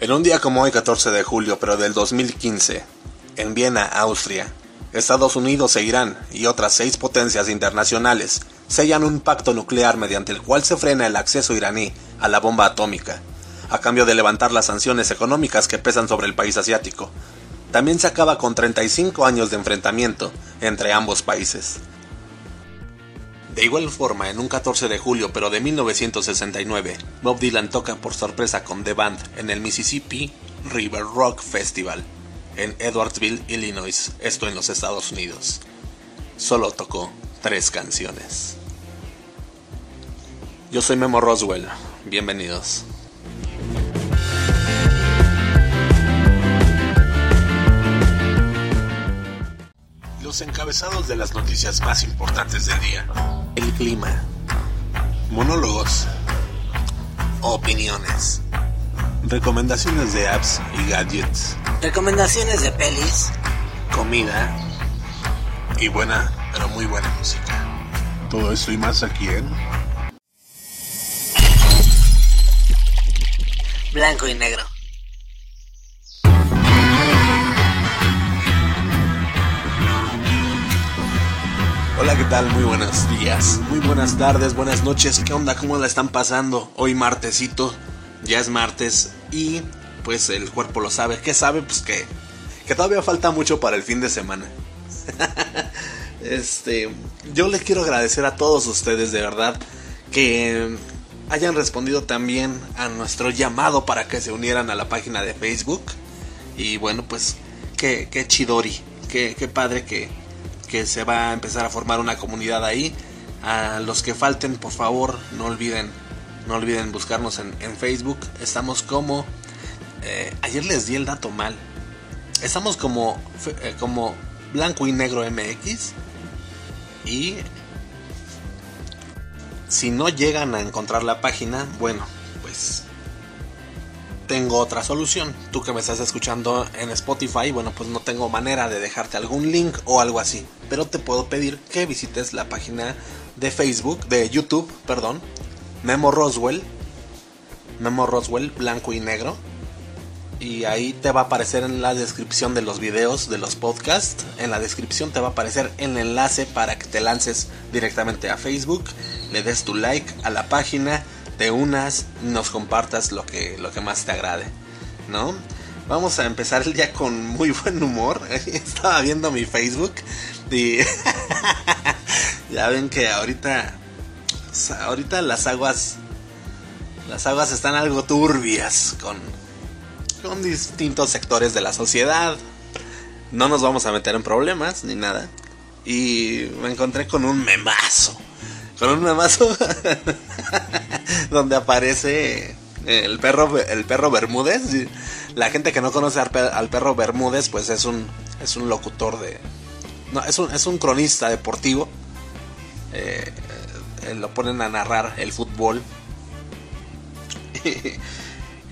En un día como hoy, 14 de julio, pero del 2015, en Viena, Austria, Estados Unidos e Irán y otras seis potencias internacionales sellan un pacto nuclear mediante el cual se frena el acceso iraní a la bomba atómica, a cambio de levantar las sanciones económicas que pesan sobre el país asiático. También se acaba con 35 años de enfrentamiento entre ambos países. De igual forma, en un 14 de julio pero de 1969, Bob Dylan toca por sorpresa con The Band en el Mississippi River Rock Festival en Edwardsville, Illinois, esto en los Estados Unidos. Solo tocó tres canciones. Yo soy Memo Roswell, bienvenidos. Los encabezados de las noticias más importantes del día. El clima. Monólogos. Opiniones. Recomendaciones de apps y gadgets. Recomendaciones de pelis. Comida. Y buena, pero muy buena música. Todo esto y más aquí en... Blanco y negro. Hola, ¿qué tal? Muy buenos días, muy buenas tardes, buenas noches. ¿Qué onda? ¿Cómo la están pasando? Hoy martesito, ya es martes y pues el cuerpo lo sabe. ¿Qué sabe? Pues que, que todavía falta mucho para el fin de semana. este, yo les quiero agradecer a todos ustedes de verdad que hayan respondido también a nuestro llamado para que se unieran a la página de Facebook. Y bueno, pues qué, qué chidori, qué, qué padre que, que se va a empezar a formar una comunidad ahí. A los que falten, por favor, no olviden, no olviden buscarnos en, en Facebook. Estamos como, eh, ayer les di el dato mal. Estamos como, eh, como blanco y negro MX. Y si no llegan a encontrar la página, bueno, pues tengo otra solución. Tú que me estás escuchando en Spotify, bueno, pues no tengo manera de dejarte algún link o algo así. Pero te puedo pedir que visites la página de Facebook, de YouTube, perdón, Memo Roswell. Memo Roswell, blanco y negro. Y ahí te va a aparecer en la descripción de los videos, de los podcasts. En la descripción te va a aparecer el enlace para que te lances directamente a Facebook. Le des tu like a la página te unas, nos compartas lo que, lo que más te agrade, ¿no? Vamos a empezar el día con muy buen humor. Estaba viendo mi Facebook y ya ven que ahorita, ahorita las aguas, las aguas están algo turbias con, con distintos sectores de la sociedad. No nos vamos a meter en problemas ni nada. Y me encontré con un memazo con un memazo donde aparece el perro el perro Bermúdez. La gente que no conoce al, perro Bermúdez pues es un es un locutor de no es un, es un cronista deportivo. Eh, eh, lo ponen a narrar el fútbol.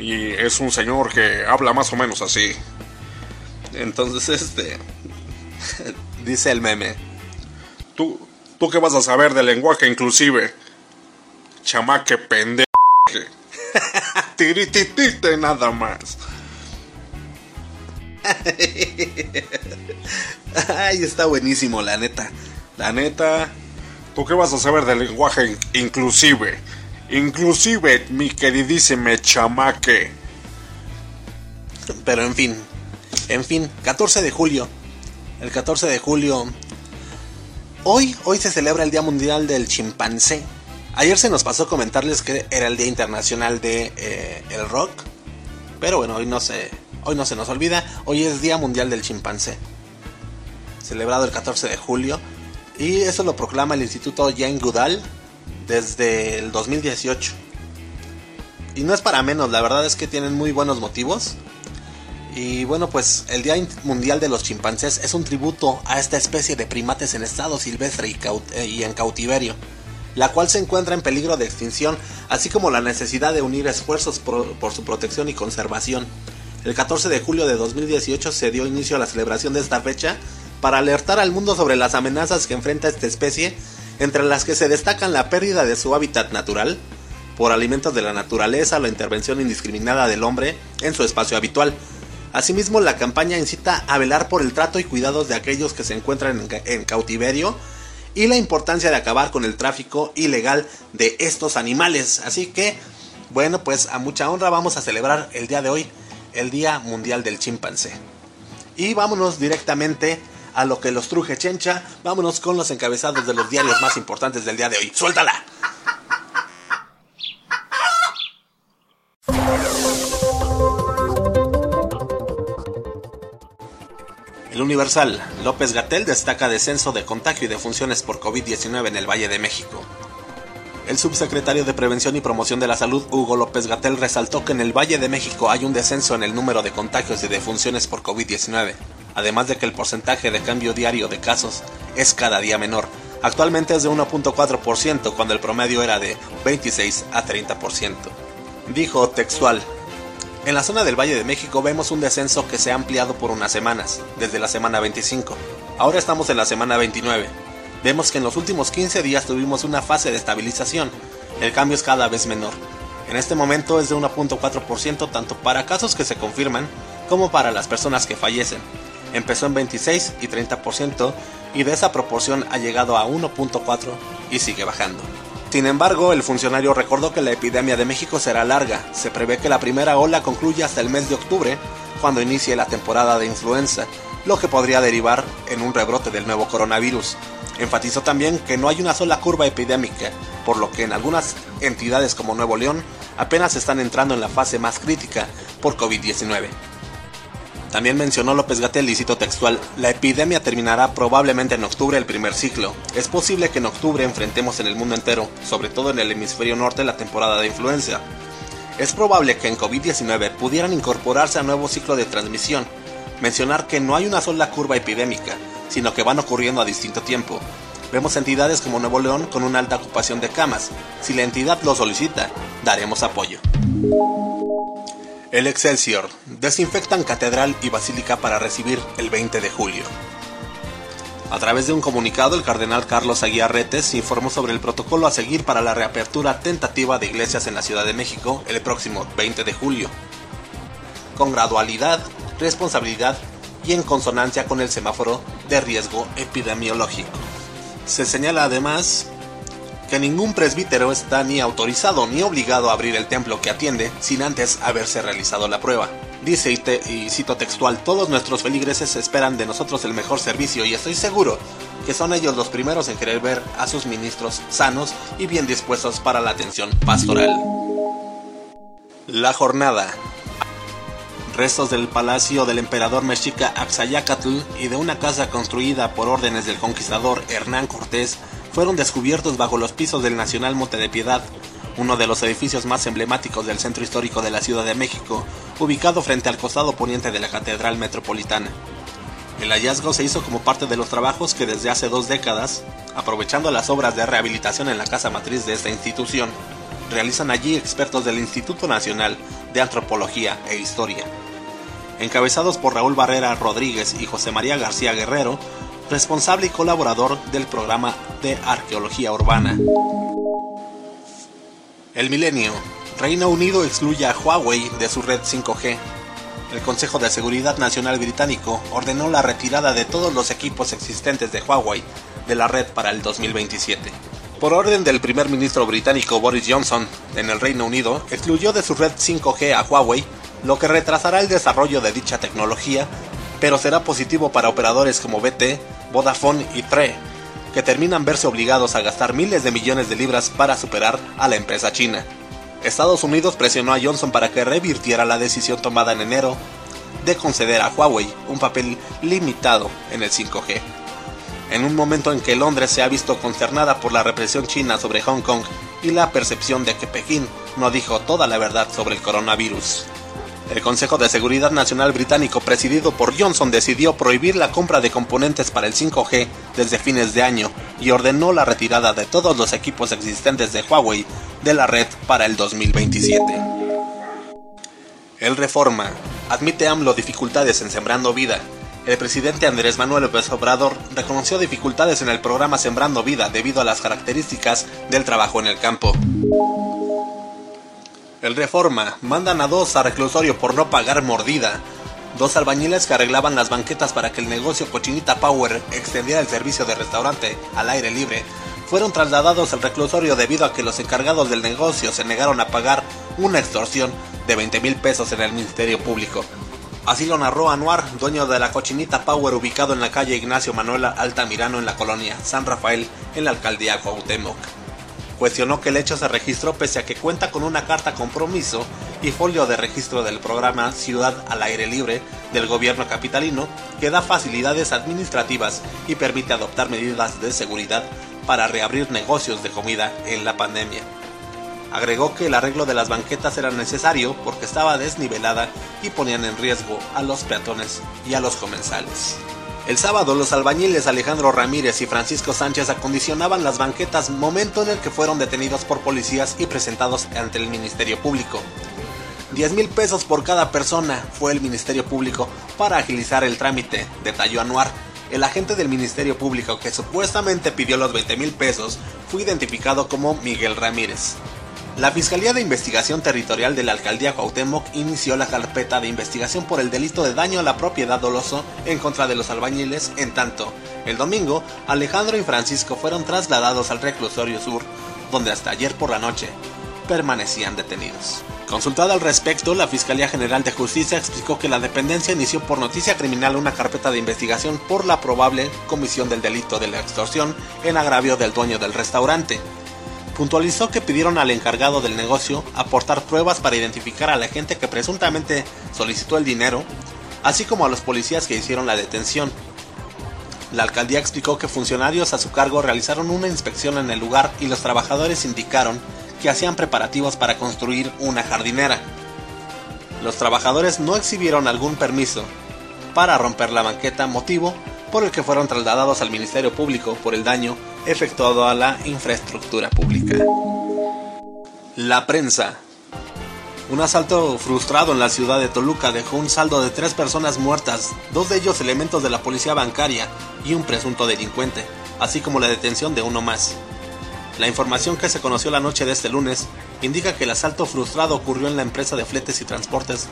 Y es un señor que habla más o menos así. Entonces este dice el meme. Tú ¿Tú qué vas a saber del lenguaje inclusive? Chamaque pendejo. Tirititite nada más. Ay, está buenísimo, la neta. La neta. ¿Tú qué vas a saber del lenguaje inclusive? Inclusive, mi queridísimo chamaque. Pero en fin. En fin, 14 de julio. El 14 de julio Hoy, hoy se celebra el Día Mundial del Chimpancé. Ayer se nos pasó comentarles que era el Día Internacional de eh, el Rock. Pero bueno, hoy no, se, hoy no se nos olvida. Hoy es Día Mundial del Chimpancé. Celebrado el 14 de julio. Y eso lo proclama el Instituto Jane Goodall desde el 2018. Y no es para menos, la verdad es que tienen muy buenos motivos. Y bueno, pues el Día Mundial de los Chimpancés es un tributo a esta especie de primates en estado silvestre y, eh, en cautiverio, la cual se encuentra en peligro de extinción, así como la necesidad de unir esfuerzos por, su protección y conservación. El 14 de julio de 2018 se dio inicio a la celebración de esta fecha para alertar al mundo sobre las amenazas que enfrenta esta especie, entre las que se destacan la pérdida de su hábitat natural, por alimentos de la naturaleza la intervención indiscriminada del hombre en su espacio habitual. Asimismo, la campaña incita a velar por el trato y cuidados de aquellos que se encuentran en cautiverio y la importancia de acabar con el tráfico ilegal de estos animales. Así que, bueno, pues a mucha honra vamos a celebrar el día de hoy, el Día Mundial del Chimpancé. Y vámonos directamente a lo que los truje chencha. Vámonos con los encabezados de los diarios más importantes del día de hoy. ¡Suéltala! El Universal, López Gatel destaca descenso de contagio y defunciones por COVID-19 en el Valle de México. El subsecretario de Prevención y Promoción de la Salud, Hugo López Gatel, resaltó que en el Valle de México hay un descenso en el número de contagios y defunciones por COVID-19, además de que el porcentaje de cambio diario de casos es cada día menor. Actualmente es de 1.4% cuando el promedio era de 26 a 30%. Dijo textual, en la zona del Valle de México vemos un descenso que se ha ampliado por unas semanas, desde la semana 25. Ahora estamos en la semana 29. Vemos que en los últimos 15 días tuvimos una fase de estabilización. El cambio es cada vez menor. En este momento es de 1.4% tanto para casos que se confirman como para las personas que fallecen. Empezó en 26 y 30% y de esa proporción ha llegado a 1.4 y sigue bajando. Sin embargo, el funcionario recordó que la epidemia de México será larga. Se prevé que la primera ola concluya hasta el mes de octubre, cuando inicie la temporada de influenza, lo que podría derivar en un rebrote del nuevo coronavirus. Enfatizó también que no hay una sola curva epidémica, por lo que en algunas entidades como Nuevo León apenas están entrando en la fase más crítica por COVID-19. También mencionó López Gatel y cito textual, la epidemia terminará probablemente en octubre el primer ciclo. Es posible que en octubre enfrentemos en el mundo entero, sobre todo en el hemisferio norte, la temporada de influenza. Es probable que en COVID-19 pudieran incorporarse a nuevo ciclo de transmisión. Mencionar que no hay una sola curva epidémica, sino que van ocurriendo a distinto tiempo. Vemos entidades como Nuevo León con una alta ocupación de camas. Si la entidad lo solicita, daremos apoyo. El Excelsior. Desinfectan catedral y basílica para recibir el 20 de julio. A través de un comunicado, el cardenal Carlos Aguiar Retes informó sobre el protocolo a seguir para la reapertura tentativa de iglesias en la Ciudad de México el próximo 20 de julio. Con gradualidad, responsabilidad y en consonancia con el semáforo de riesgo epidemiológico. Se señala además que ningún presbítero está ni autorizado ni obligado a abrir el templo que atiende sin antes haberse realizado la prueba. Dice y, cito textual, todos nuestros feligreses esperan de nosotros el mejor servicio y estoy seguro que son ellos los primeros en querer ver a sus ministros sanos y bien dispuestos para la atención pastoral. La jornada. Restos del palacio del emperador mexica Axayacatl y de una casa construida por órdenes del conquistador Hernán Cortés fueron descubiertos bajo los pisos del Nacional Monte de Piedad, uno de los edificios más emblemáticos del centro histórico de la Ciudad de México, ubicado frente al costado poniente de la Catedral Metropolitana. El hallazgo se hizo como parte de los trabajos que desde hace dos décadas, aprovechando las obras de rehabilitación en la casa matriz de esta institución, realizan allí expertos del Instituto Nacional de Antropología e Historia. Encabezados por Raúl Barrera Rodríguez y José María García Guerrero, responsable y colaborador del programa de arqueología urbana. El milenio. Reino Unido excluye a Huawei de su red 5G. El Consejo de Seguridad Nacional británico ordenó la retirada de todos los equipos existentes de Huawei de la red para el 2027. Por orden del primer ministro británico Boris Johnson, en el Reino Unido, excluyó de su red 5G a Huawei, lo que retrasará el desarrollo de dicha tecnología, pero será positivo para operadores como BT, Vodafone y Tre, que terminan verse obligados a gastar miles de millones de libras para superar a la empresa china. Estados Unidos presionó a Johnson para que revirtiera la decisión tomada en enero de conceder a Huawei un papel limitado en el 5G. En un momento en que Londres se ha visto concernada por la represión china sobre Hong Kong y la percepción de que Pekín no dijo toda la verdad sobre el coronavirus. El Consejo de Seguridad Nacional británico presidido por Johnson decidió prohibir la compra de componentes para el 5G desde fines de año y ordenó la retirada de todos los equipos existentes de Huawei de la red para el 2027. El Reforma. Admite AMLO dificultades en Sembrando Vida. El presidente Andrés Manuel López Obrador reconoció dificultades en el programa Sembrando Vida debido a las características del trabajo en el campo. El Reforma mandan a dos a reclusorio por no pagar mordida. Dos albañiles que arreglaban las banquetas para que el negocio Cochinita Power extendiera el servicio de restaurante al aire libre fueron trasladados al reclusorio debido a que los encargados del negocio se negaron a pagar una extorsión de 20 mil pesos en el Ministerio Público. Así lo narró Anuar, dueño de la Cochinita Power ubicado en la calle Ignacio Manuela Altamirano en la colonia San Rafael en la alcaldía Cuauhtémoc cuestionó que el hecho se registró pese a que cuenta con una carta compromiso y folio de registro del programa Ciudad al Aire Libre del gobierno capitalino que da facilidades administrativas y permite adoptar medidas de seguridad para reabrir negocios de comida en la pandemia. Agregó que el arreglo de las banquetas era necesario porque estaba desnivelada y ponían en riesgo a los peatones y a los comensales. El sábado los albañiles Alejandro Ramírez y Francisco Sánchez acondicionaban las banquetas, momento en el que fueron detenidos por policías y presentados ante el Ministerio Público. 10 mil pesos por cada persona fue el Ministerio Público para agilizar el trámite, detalló Anuar. El agente del Ministerio Público que supuestamente pidió los 20 mil pesos fue identificado como Miguel Ramírez. La Fiscalía de Investigación Territorial de la Alcaldía Cuauhtémoc inició la carpeta de investigación por el delito de daño a la propiedad doloso en contra de los albañiles, en tanto, el domingo, Alejandro y Francisco fueron trasladados al reclusorio sur, donde hasta ayer por la noche permanecían detenidos. Consultada al respecto, la Fiscalía General de Justicia explicó que la dependencia inició por noticia criminal una carpeta de investigación por la probable comisión del delito de la extorsión en agravio del dueño del restaurante, puntualizó que pidieron al encargado del negocio aportar pruebas para identificar a la gente que presuntamente solicitó el dinero, así como a los policías que hicieron la detención. La alcaldía explicó que funcionarios a su cargo realizaron una inspección en el lugar y los trabajadores indicaron que hacían preparativos para construir una jardinera. Los trabajadores no exhibieron algún permiso para romper la banqueta, motivo por el que fueron trasladados al Ministerio Público por el daño efectuado a la infraestructura pública. La prensa. Un asalto frustrado en la ciudad de Toluca dejó un saldo de tres personas muertas, dos de ellos elementos de la policía bancaria y un presunto delincuente, así como la detención de uno más. La información que se conoció la noche de este lunes indica que el asalto frustrado ocurrió en la empresa de fletes y transportes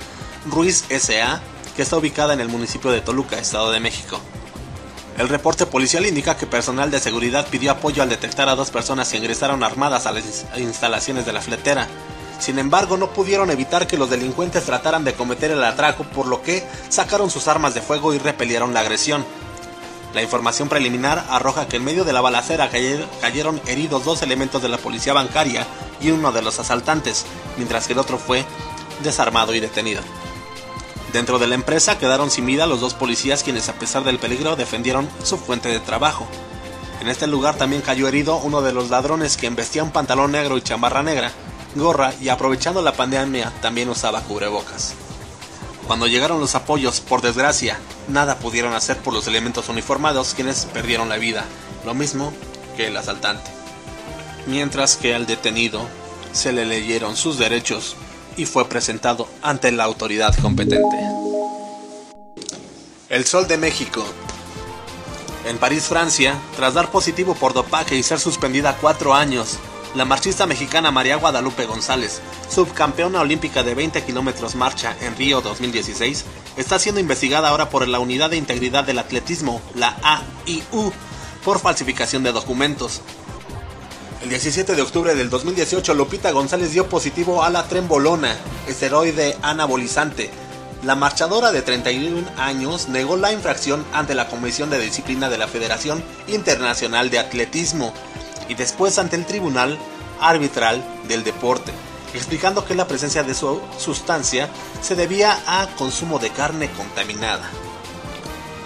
Ruiz SA, que está ubicada en el municipio de Toluca, Estado de México. El reporte policial indica que personal de seguridad pidió apoyo al detectar a dos personas que ingresaron armadas a las instalaciones de la fletera. Sin embargo, no pudieron evitar que los delincuentes trataran de cometer el atraco, por lo que sacaron sus armas de fuego y repelieron la agresión. La información preliminar arroja que en medio de la balacera cayeron heridos dos elementos de la policía bancaria y uno de los asaltantes, mientras que el otro fue desarmado y detenido. Dentro de la empresa quedaron sin vida los dos policías quienes a pesar del peligro defendieron su fuente de trabajo. En este lugar también cayó herido uno de los ladrones quien vestía un pantalón negro y chamarra negra, gorra y aprovechando la pandemia también usaba cubrebocas. Cuando llegaron los apoyos, por desgracia, nada pudieron hacer por los elementos uniformados quienes perdieron la vida, lo mismo que el asaltante. Mientras que al detenido se le leyeron sus derechos y fue presentado ante la autoridad competente. El Sol de México. En París, Francia, tras dar positivo por dopaje y ser suspendida cuatro años, la marchista mexicana María Guadalupe González, subcampeona olímpica de 20 kilómetros marcha en Río 2016, está siendo investigada ahora por la Unidad de Integridad del Atletismo, la AIU, por falsificación de documentos. El 17 de octubre del 2018, Lupita González dio positivo a la trembolona, esteroide anabolizante. La marchadora de 31 años negó la infracción ante la Comisión de Disciplina de la Federación Internacional de Atletismo y después ante el Tribunal Arbitral del Deporte, explicando que la presencia de su sustancia se debía a consumo de carne contaminada.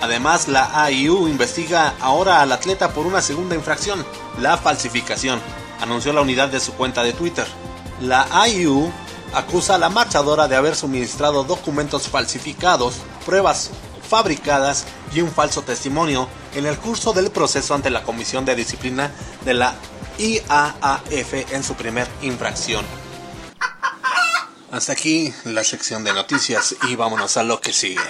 Además, la AIU investiga ahora al atleta por una segunda infracción, la falsificación, anunció la unidad de su cuenta de Twitter. La AIU acusa a la marchadora de haber suministrado documentos falsificados, pruebas fabricadas y un falso testimonio en el curso del proceso ante la Comisión de Disciplina de la IAAF en su primer infracción. Hasta aquí la sección de noticias y vámonos a lo que sigue.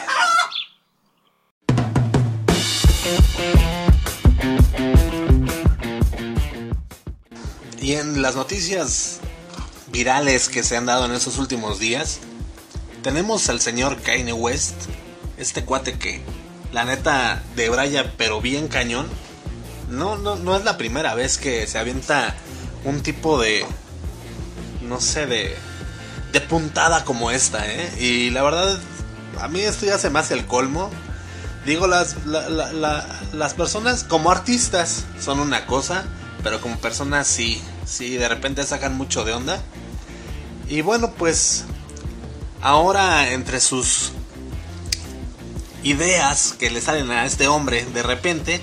Y en las noticias virales que se han dado en estos últimos días. Tenemos al señor Kanye West, este cuate que la neta de Braya pero bien cañón. No, no, no es la primera vez que se avienta un tipo de, no sé, de, de puntada como esta, ¿eh? Y la verdad, a mí esto ya se me hace el colmo. Digo, las, las personas como artistas son una cosa, pero como personas sí, sí, de repente sacan mucho de onda. Y bueno, pues ahora entre sus ideas que le salen a este hombre de repente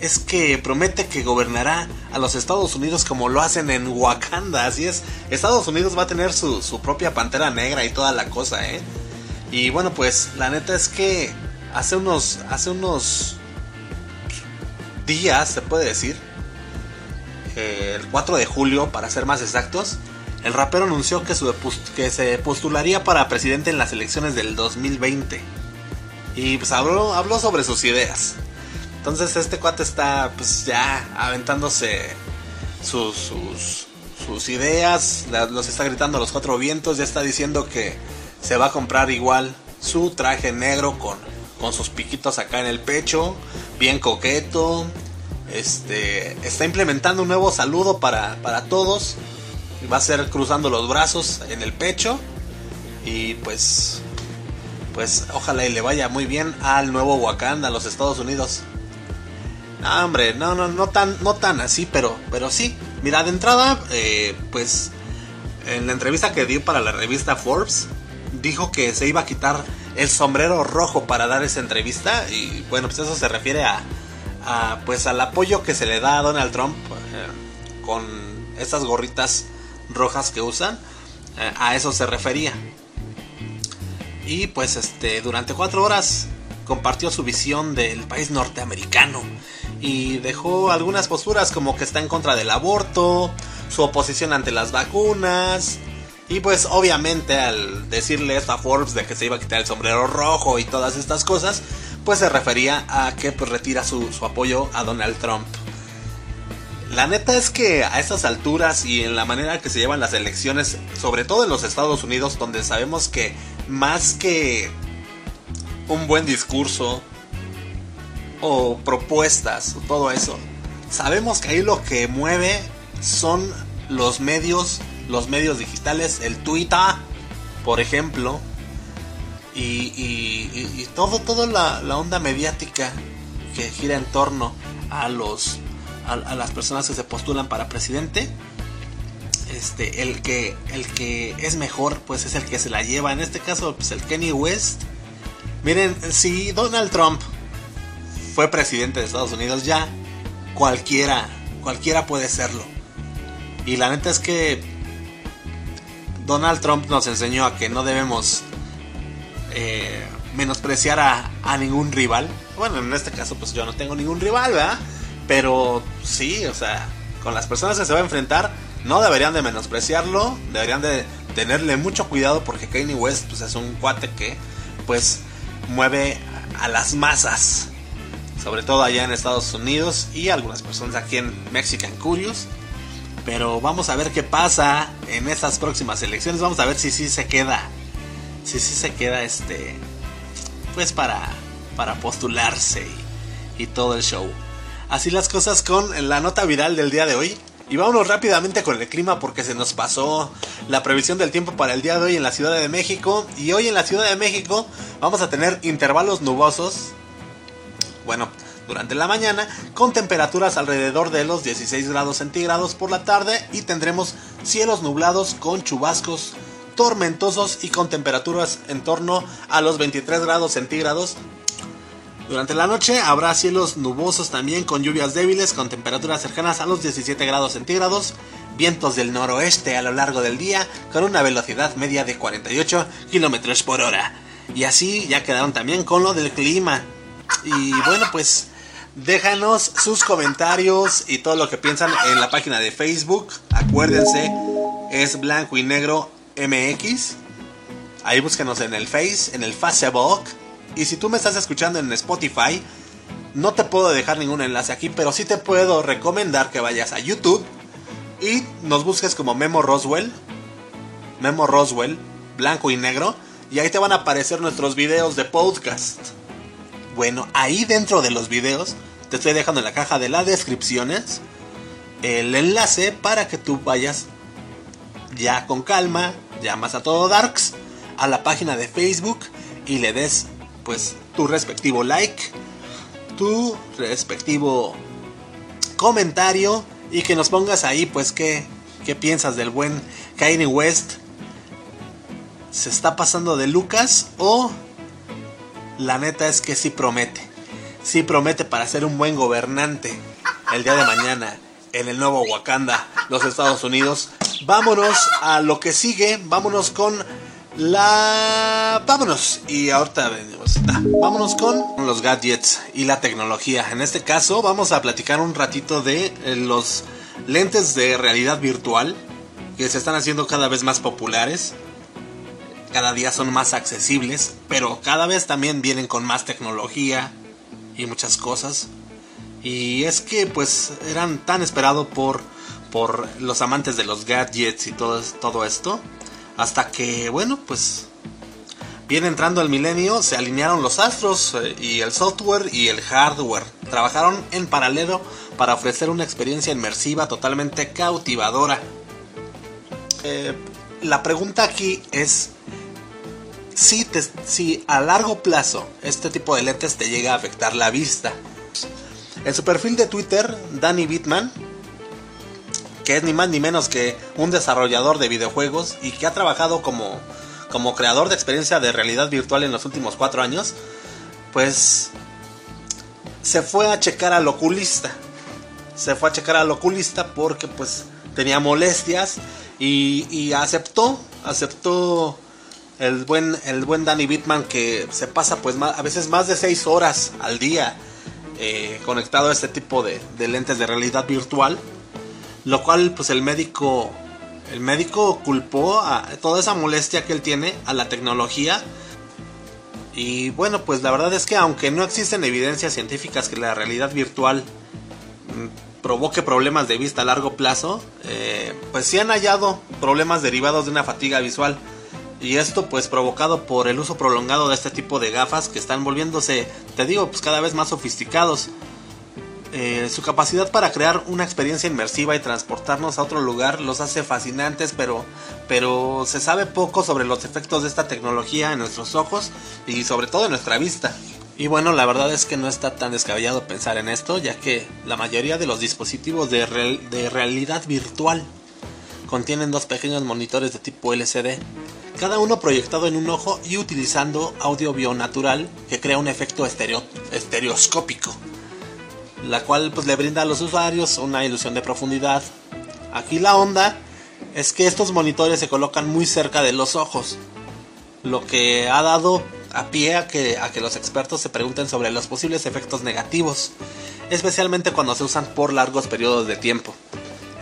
es que promete que gobernará a los Estados Unidos como lo hacen en Wakanda. Así es, Estados Unidos va a tener su, su propia pantera negra y toda la cosa, ¿eh? Y bueno, pues la neta es que hace unos, hace unos días, se puede decir, eh, el 4 de julio, para ser más exactos, el rapero anunció que, su, que se postularía para presidente en las elecciones del 2020. Y pues habló, habló sobre sus ideas. Entonces este cuate está pues ya aventándose sus, sus, ideas, los está gritando a los cuatro vientos, ya está diciendo que se va a comprar igual su traje negro con, con sus piquitos acá en el pecho, bien coqueto. Este está implementando un nuevo saludo para, para todos. Va a ser cruzando los brazos en el pecho. Y pues pues ojalá y le vaya muy bien al nuevo Wakanda, a los Estados Unidos. No, hombre, no, no, no tan, no tan así, pero, pero sí. Mira, de entrada, eh, pues, en la entrevista que dio para la revista Forbes, dijo que se iba a quitar el sombrero rojo para dar esa entrevista y bueno, pues eso se refiere a, a pues al apoyo que se le da a Donald Trump eh, con esas gorritas rojas que usan, eh, a eso se refería. Y pues este, durante cuatro horas compartió su visión del país norteamericano y dejó algunas posturas como que está en contra del aborto, su oposición ante las vacunas. Y pues obviamente al decirle esto a Forbes de que se iba a quitar el sombrero rojo y todas estas cosas, pues se refería a que pues retira su, su apoyo a Donald Trump. La neta es que a estas alturas y en la manera que se llevan las elecciones, sobre todo en los Estados Unidos, donde sabemos que más que un buen discurso o propuestas o todo eso, sabemos que ahí lo que mueve son los medios, los medios digitales, el Twitter, por ejemplo, y, todo, toda la, la, onda mediática que gira en torno a los a, a las personas que se postulan para presidente este, el que, el que es mejor, pues es el que se la lleva. En este caso, pues el Kenny West. Miren, si Donald Trump fue presidente de Estados Unidos ya, cualquiera, cualquiera puede serlo. Y la neta es que Donald Trump nos enseñó a que no debemos eh, menospreciar a, ningún rival. Bueno, en este caso, pues yo no tengo ningún rival, ¿verdad? Pero sí, o sea, con las personas que se va a enfrentar, no deberían de menospreciarlo, deberían de tenerle mucho cuidado porque Kanye West pues, es un cuate que pues mueve a las masas, sobre todo allá en Estados Unidos y algunas personas aquí en Mexican Curious. Pero vamos a ver qué pasa en estas próximas elecciones, vamos a ver si sí se queda, si sí se queda este, pues para, para postularse y, y todo el show. Así las cosas con la nota viral del día de hoy. Y vámonos rápidamente con el clima porque se nos pasó la previsión del tiempo para el día de hoy en la Ciudad de México. Y hoy en la Ciudad de México vamos a tener intervalos nubosos. Bueno, durante la mañana con temperaturas alrededor de los 16 grados centígrados por la tarde y tendremos cielos nublados con chubascos tormentosos y con temperaturas en torno a los 23 grados centígrados durante la noche habrá cielos nubosos también con lluvias débiles con temperaturas cercanas a los 17 grados centígrados, vientos del noroeste a lo largo del día con una velocidad media de 48 kilómetros por hora. Y así ya quedaron también con lo del clima. Y bueno, pues déjanos sus comentarios y todo lo que piensan en la página de Facebook. Acuérdense, es blanco y negro MX. Ahí búsquenos en el Face, en el Facebook y si tú me estás escuchando en Spotify, no te puedo dejar ningún enlace aquí, pero sí te puedo recomendar que vayas a YouTube y nos busques como Memo Roswell Memo Roswell, blanco y negro, y ahí te van a aparecer nuestros videos de podcast. Bueno, ahí dentro de los videos te estoy dejando en la caja de las descripciones el enlace para que tú vayas ya con calma, llamas a todo Darks, a la página de Facebook y le des pues tu respectivo like, tu respectivo comentario y que nos pongas ahí pues qué, qué piensas del buen Kanye West. ¿Se está pasando de Lucas o la neta es que sí promete? Sí promete para ser un buen gobernante el día de mañana en el nuevo Wakanda, los Estados Unidos. Vámonos a lo que sigue, vámonos con la... Vámonos. Y ahorita venimos. Ah, vámonos con los gadgets y la tecnología. En este caso vamos a platicar un ratito de eh, los lentes de realidad virtual que se están haciendo cada vez más populares. Cada día son más accesibles, pero cada vez también vienen con más tecnología y muchas cosas. Y es que pues eran tan esperados por, por los amantes de los gadgets y todo, todo esto hasta que, bueno, pues viene entrando el milenio, se alinearon los astros eh, y el software y el hardware. Trabajaron en paralelo para ofrecer una experiencia inmersiva totalmente cautivadora. Eh, la pregunta aquí es si, si a largo plazo este tipo de lentes te llega a afectar la vista. En su perfil de Twitter, Danny Bitman que es ni más ni menos que un desarrollador de videojuegos y que ha trabajado como, como creador de experiencia de realidad virtual en los últimos cuatro años, pues se fue a checar al oculista. Se fue a checar al oculista porque pues tenía molestias y, aceptó, aceptó el buen, el buen Danny Bitman que se pasa pues a veces más de seis horas al día eh, conectado a este tipo de, de lentes de realidad virtual lo cual pues el médico el médico culpó a toda esa molestia que él tiene a la tecnología. Y bueno pues la verdad es que aunque no existen evidencias científicas que la realidad virtual mm, provoque problemas de vista a largo plazo eh, pues sí han hallado problemas derivados de una fatiga visual y esto pues provocado por el uso prolongado de este tipo de gafas que están volviéndose te digo pues cada vez más sofisticados eh, su capacidad para crear una experiencia inmersiva y transportarnos a otro lugar los hace fascinantes, pero, pero se sabe poco sobre los efectos de esta tecnología en nuestros ojos y sobre todo en nuestra vista. Y bueno, la verdad es que no está tan descabellado pensar en esto, ya que la mayoría de los dispositivos de, de realidad virtual contienen dos pequeños monitores de tipo LCD, cada uno proyectado en un ojo y utilizando audio bionatural que crea un efecto estereoscópico la cual pues le brinda a los usuarios una ilusión de profundidad. Aquí la onda es que estos monitores se colocan muy cerca de los ojos, lo que ha dado a pie a que, a que los expertos se pregunten sobre los posibles efectos negativos, especialmente cuando se usan por largos periodos de tiempo.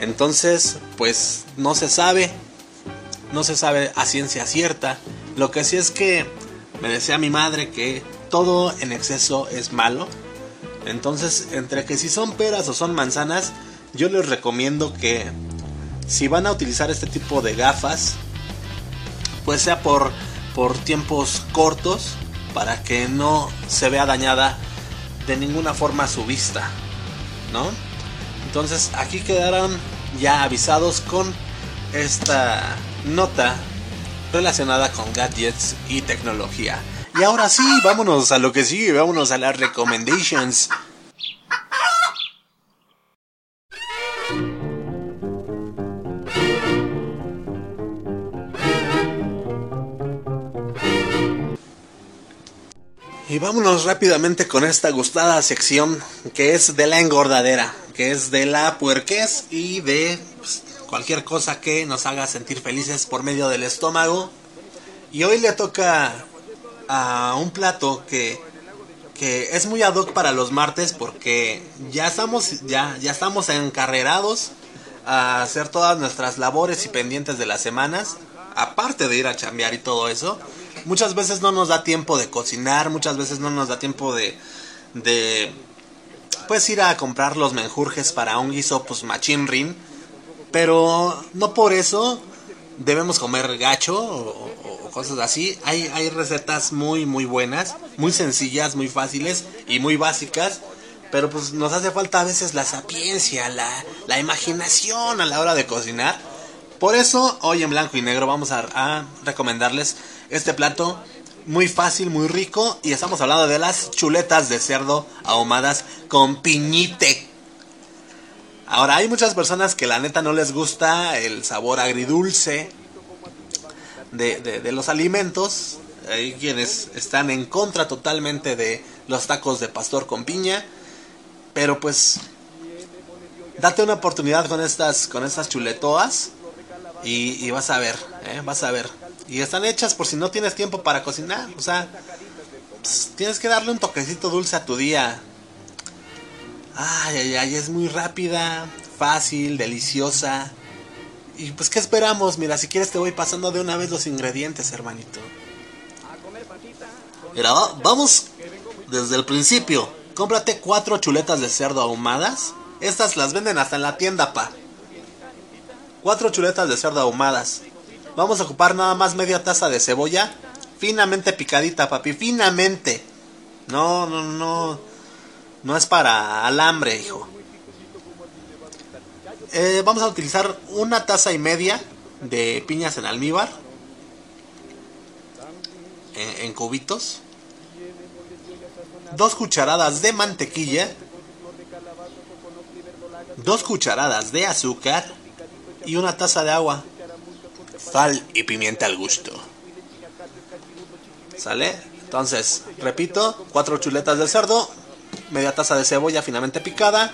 Entonces, pues no se sabe, no se sabe a ciencia cierta. Lo que sí es que me decía mi madre que todo en exceso es malo entonces, entre que si son peras o son manzanas, yo les recomiendo que si van a utilizar este tipo de gafas, pues sea por, por tiempos cortos, para que no se vea dañada de ninguna forma su vista, ¿no? Entonces, aquí quedaron ya avisados con esta nota relacionada con gadgets y tecnología. Y ahora sí, vámonos a lo que sigue, vámonos a las recommendations. Y vámonos rápidamente con esta gustada sección que es de la engordadera, que es de la puerquez y de pues, cualquier cosa que nos haga sentir felices por medio del estómago. Y hoy le toca a un plato que, que es muy ad hoc para los martes porque ya estamos, ya, ya estamos encarrerados a hacer todas nuestras labores y pendientes de las semanas, aparte de ir a chambear y todo eso. Muchas veces no nos da tiempo de cocinar, muchas veces no nos da tiempo de, de pues ir a comprar los menjurjes para un guiso pues machín pero no por eso debemos comer gacho o, cosas así. Hay, hay recetas muy, muy buenas, muy sencillas, muy fáciles y muy básicas. Pero pues nos hace falta a veces la sapiencia, la, la imaginación a la hora de cocinar. Por eso hoy en blanco y negro vamos a, a recomendarles este plato muy fácil, muy rico. Y estamos hablando de las chuletas de cerdo ahumadas con piñite. Ahora, hay muchas personas que la neta no les gusta el sabor agridulce de, de, de los alimentos. Hay quienes están en contra totalmente de los tacos de pastor con piña. Pero pues, date una oportunidad con estas, con estas chuletoas. Y, vas a ver, ¿eh? vas a ver. Y están hechas por si no tienes tiempo para cocinar. O sea, pues, tienes que darle un toquecito dulce a tu día. Ay, ay, ay, es muy rápida, fácil, deliciosa. Y pues, ¿qué esperamos? Mira, si quieres te voy pasando de una vez los ingredientes, hermanito. Mira, va- vamos desde el principio. Cómprate cuatro chuletas de cerdo ahumadas. Estas las venden hasta en la tienda, pa. Cuatro chuletas de cerdo ahumadas. Vamos a ocupar nada más media taza de cebolla. Finamente picadita, papi. Finamente. No, no, no. No es para alambre, hijo. Eh, vamos a utilizar una taza y media de piñas en almíbar. En, en cubitos. Dos cucharadas de mantequilla. Dos cucharadas de azúcar. Y una taza de agua. Sal y pimienta al gusto. ¿Sale? Entonces, repito, cuatro chuletas de cerdo, media taza de cebolla finamente picada,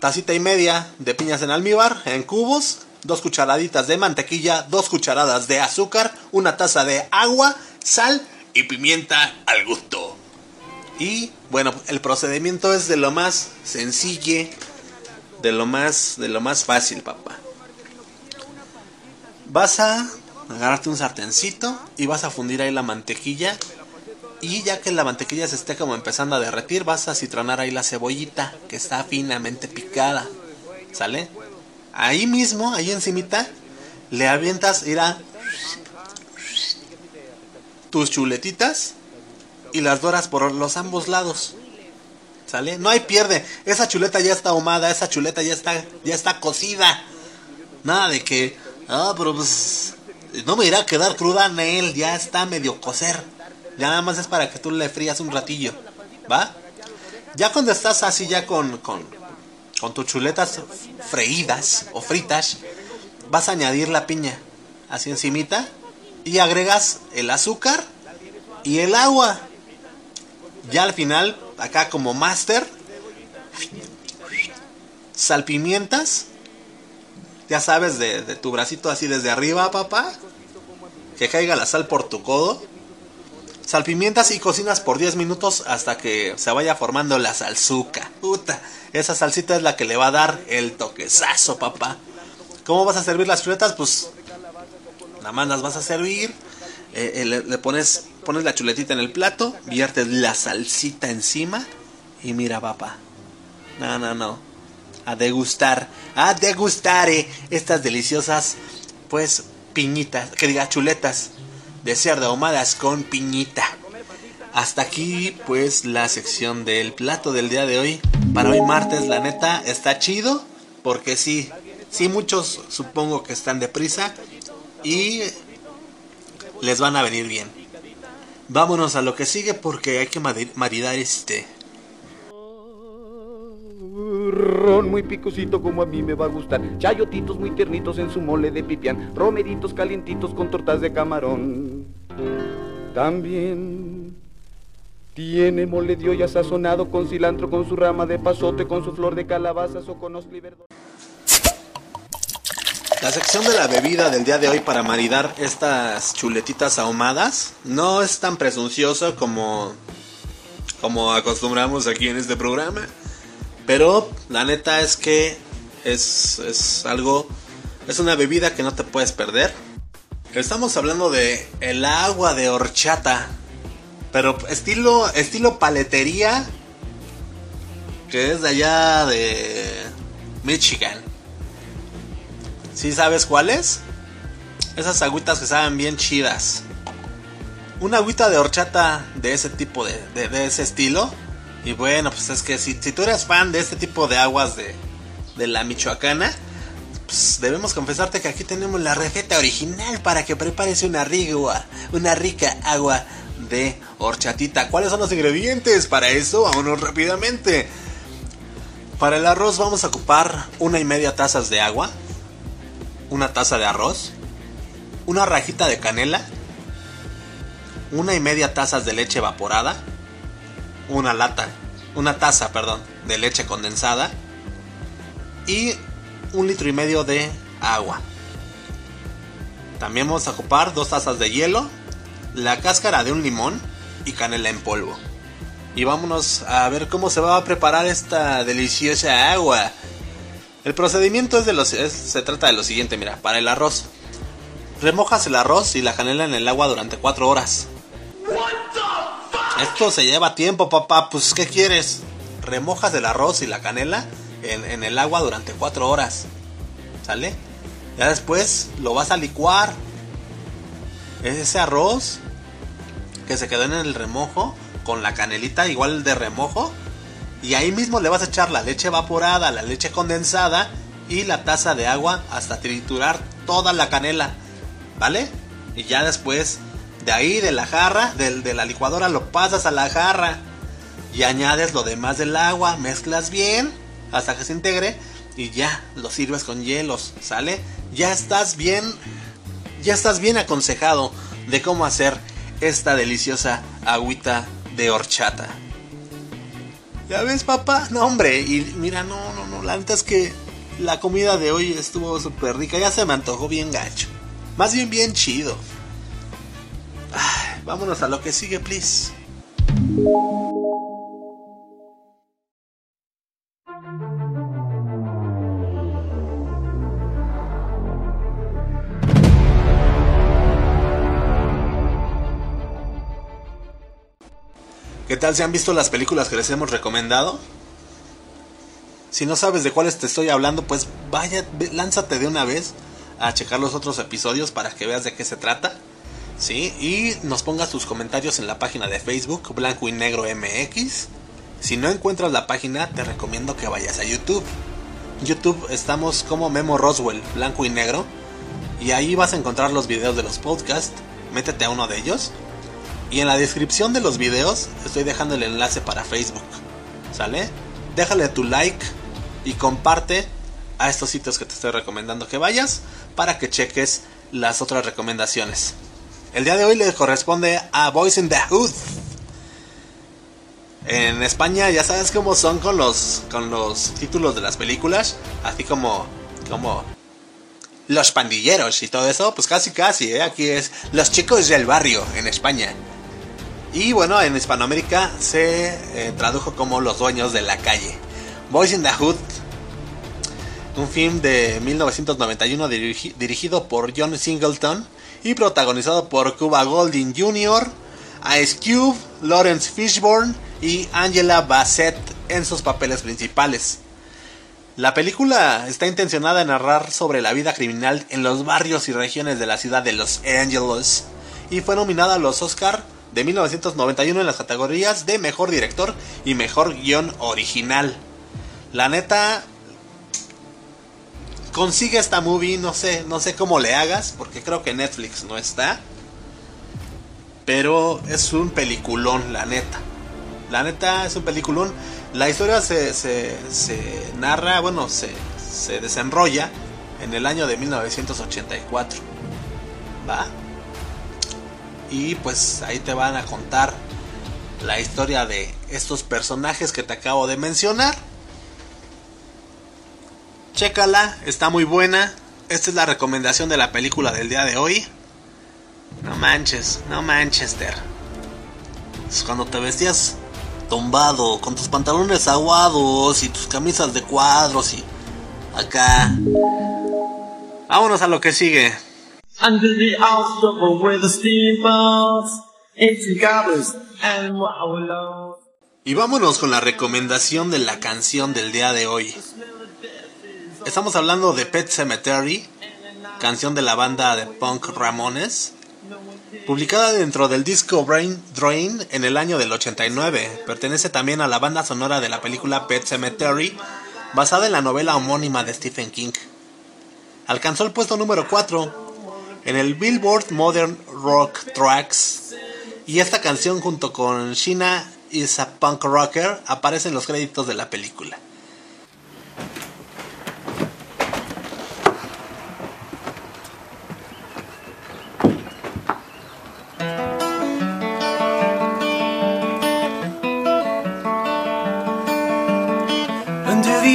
tacita y media de piñas en almíbar en cubos, dos cucharaditas de mantequilla, dos cucharadas de azúcar, una taza de agua, sal y pimienta al gusto. Y bueno, el procedimiento es de lo más sencillo, de lo más de lo más fácil, papá. Vas a agarrarte un sartencito y vas a fundir ahí la mantequilla. Y ya que la mantequilla se esté como empezando a derretir, vas a citronar ahí la cebollita que está finamente picada. ¿Sale? Ahí mismo, ahí encimita, le avientas, irá tus chuletitas y las doras por los ambos lados. ¿Sale? No hay pierde. Esa chuleta ya está ahumada, esa chuleta ya está, ya está cocida. Nada de que, ah, pero pues no me irá a quedar cruda en él, ya está medio cocer. Ya nada más es para que tú le frías un ratillo, ¿va? Ya cuando estás así ya con, con, con tus chuletas freídas o fritas, vas a añadir la piña, así encimita, y agregas el azúcar y el agua. Ya al final, acá como máster, salpimientas, ya sabes, de, de tu bracito así desde arriba, papá, que caiga la sal por tu codo. Salpimientas y cocinas por 10 minutos hasta que se vaya formando la salsuca. Puta, esa salsita es la que le va a dar el toquezazo, papá. ¿Cómo vas a servir las chuletas? Pues nada más las vas a servir. eh, eh, le, pones, pones la chuletita en el plato, viertes la salsita encima y mira, papá. No, no, no. A degustar, a degustar eh, estas deliciosas, pues, piñitas, que diga chuletas de cerdo ahumadas con piñita. Hasta aquí, pues, la sección del plato del día de hoy. Para hoy martes, la neta, está chido. Porque sí, sí, muchos supongo que están deprisa. Y les van a venir bien. Vámonos a lo que sigue porque hay que mari- maridar este. Ron muy picosito como a mí me va a gustar. Chayotitos muy tiernitos en su mole de pipián. Romeritos calientitos con tortas de camarón. También tiene mole de olla sazonado con cilantro, con su rama de pasote, con su flor de calabazas o con La sección de la bebida del día de hoy para maridar estas chuletitas ahumadas no es tan presuncioso como como acostumbramos aquí en este programa, pero la neta es que es, es algo es una bebida que no te puedes perder. Estamos hablando de el agua de horchata, pero estilo estilo paletería que es de allá de Michigan. ¿Sí sabes cuál es? Esas agüitas que saben bien chidas. Una agüita de horchata de ese tipo, de, de ese estilo. Y bueno, pues es que si, si, tú eres fan de este tipo de aguas de, de la Michoacana, pues debemos confesarte que aquí tenemos la receta original para que prepares una rica, una rica agua de horchatita. ¿Cuáles son los ingredientes para eso? Vámonos rápidamente. Para el arroz vamos a ocupar una y media tazas de agua, una taza de arroz, una rajita de canela, una y media tazas de leche evaporada, una lata, una taza, perdón, de leche condensada y un litro y medio de agua. También vamos a ocupar dos tazas de hielo, la cáscara de un limón y canela en polvo. Y vámonos a ver cómo se va a preparar esta deliciosa agua. El procedimiento es de los, se trata de lo siguiente, mira, para el arroz. Remojas el arroz y la canela en el agua durante 4 horas. Esto se lleva tiempo, papá. Pues, ¿qué quieres? Remojas el arroz y la canela en, en el agua durante 4 horas. ¿Sale? Ya después lo vas a licuar. Ese arroz que se quedó en el remojo con la canelita igual de remojo. Y ahí mismo le vas a echar la leche evaporada, la leche condensada y la taza de agua hasta triturar toda la canela. ¿Vale? Y ya después de ahí de la jarra, de, de la licuadora, lo pasas a la jarra. Y añades lo demás del agua, mezclas bien hasta que se integre y ya lo sirves con hielos, ¿sale? Ya estás bien, ya estás bien aconsejado de cómo hacer esta deliciosa agüita de horchata. ¿Ya ves, papá? No, hombre, y mira, no, no, no, la neta es que la comida de hoy estuvo súper rica, ya se me antojó bien gacho. Más bien bien chido. Vámonos a lo que sigue, please. ¿Qué tal? ¿Se han visto las películas que les hemos recomendado? Si no sabes de cuáles te estoy hablando, pues vaya, lánzate de una vez a checar los otros episodios para que veas de qué se trata. Y nos pongas tus comentarios en la página de Facebook, Blanco y Negro MX. Si no encuentras la página, te recomiendo que vayas a YouTube. YouTube estamos como Memo Roswell, Blanco y Negro. Y ahí vas a encontrar los videos de los podcasts. Métete a uno de ellos. Y en la descripción de los videos estoy dejando el enlace para Facebook. ¿Sale? Déjale tu like y comparte a estos sitios que te estoy recomendando que vayas para que cheques las otras recomendaciones. El día de hoy le corresponde a Boys in the Hood. En España ya sabes cómo son con los con los títulos de las películas, así como como los pandilleros y todo eso, pues casi casi, ¿eh? aquí es los chicos del barrio en España. Y bueno, en Hispanoamérica se eh, tradujo como Los dueños de la calle. Boys in the Hood, un film de 1991 dirigi dirigido por John Singleton y protagonizado por Cuba Golding Jr., Ice Cube, Lawrence Fishburne y Angela Bassett en sus papeles principales. La película está intencionada en narrar sobre la vida criminal en los barrios y regiones de la ciudad de Los Angeles y fue nominada a los Oscar de 1991 en las categorías de Mejor Director y Mejor Guión Original. La neta, consigue esta movie, no sé, no sé cómo le hagas, porque creo que Netflix no está. Pero es un peliculón, la neta. La neta es un peliculón. La historia se, se, se narra, bueno, se, se desenrolla en el año de 1984. ¿Va? Y pues ahí te van a contar la historia de estos personajes que te acabo de mencionar. Chécala, está muy buena. Esta es la recomendación de la película del día de hoy. No manches, no Manchester. Es cuando te vestías tumbado, con tus pantalones aguados y tus camisas de cuadros y acá. Vámonos a lo que sigue. Under the where the steamboats, and. Y vámonos con la recomendación de la canción del día de hoy. Estamos hablando de Pet Cemetery, canción de la banda de punk Ramones, publicada dentro del disco Brain Drain en el año del 89. Pertenece también a la banda sonora de la película Pet Cemetery, basada en la novela homónima de Stephen King. Alcanzó el puesto número 4 en el Billboard Modern Rock Tracks y esta canción junto con Sheena is a Punk Rocker aparece en los créditos de la película.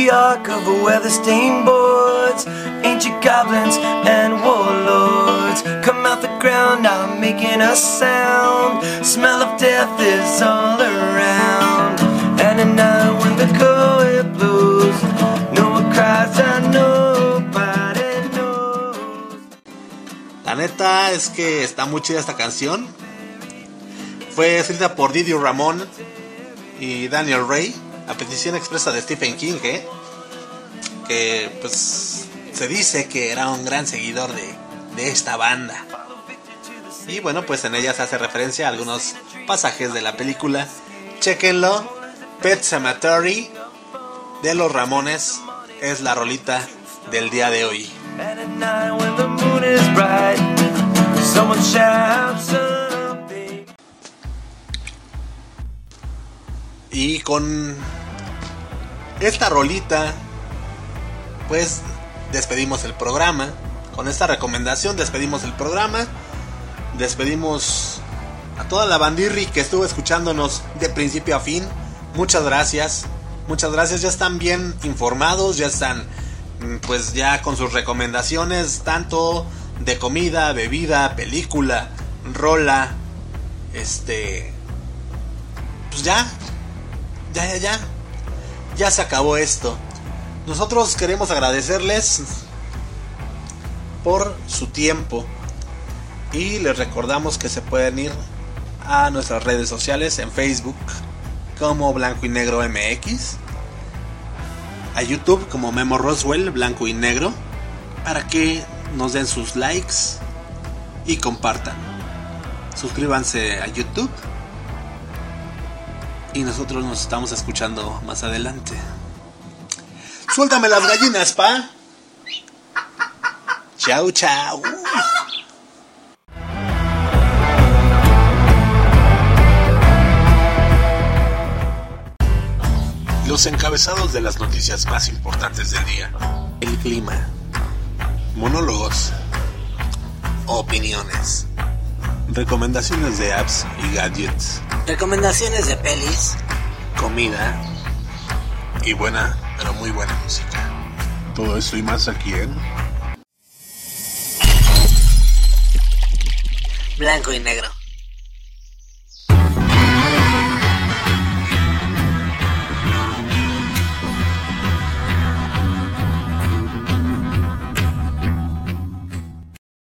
Of the weather-stained boards, ancient goblins and warlords come out the ground now, making a sound. Smell of death is all around. And at night when the cold blows, no one cries and nobody. La neta es que está muy chida esta canción. Fue escrita por Didio Ramón y Daniel Ray a petición expresa de Stephen King, ¿eh? que pues se dice que era un gran seguidor de, de esta banda. Y bueno, pues en ella se hace referencia a algunos pasajes de la película. Chequenlo. Pet Cemetery de los Ramones es la rolita del día de hoy. Y con esta rolita, pues despedimos el programa. Con esta recomendación despedimos el programa. Despedimos a toda la bandirri que estuvo escuchándonos de principio a fin. Muchas gracias. Muchas gracias. Ya están bien informados. Ya están mm, pues ya con sus recomendaciones. Tanto de comida, bebida, película, rola. Este... Pues ya, ya, ya, ya. Ya se acabó esto. Nosotros queremos agradecerles por su tiempo. Y les recordamos que se pueden ir a nuestras redes sociales en Facebook como Blanco y Negro MX. A YouTube como Memo Roswell Blanco y Negro. Para que nos den sus likes y compartan. Suscríbanse a YouTube y nosotros nos estamos escuchando más adelante. Suéltame las gallinas, pa. Chau, chau. Los encabezados de las noticias más importantes del día. El clima. Monólogos. Opiniones. Recomendaciones de apps y gadgets. Recomendaciones de pelis. comida y buena, pero muy buena música. Todo esto y más aquí en Blanco y negro.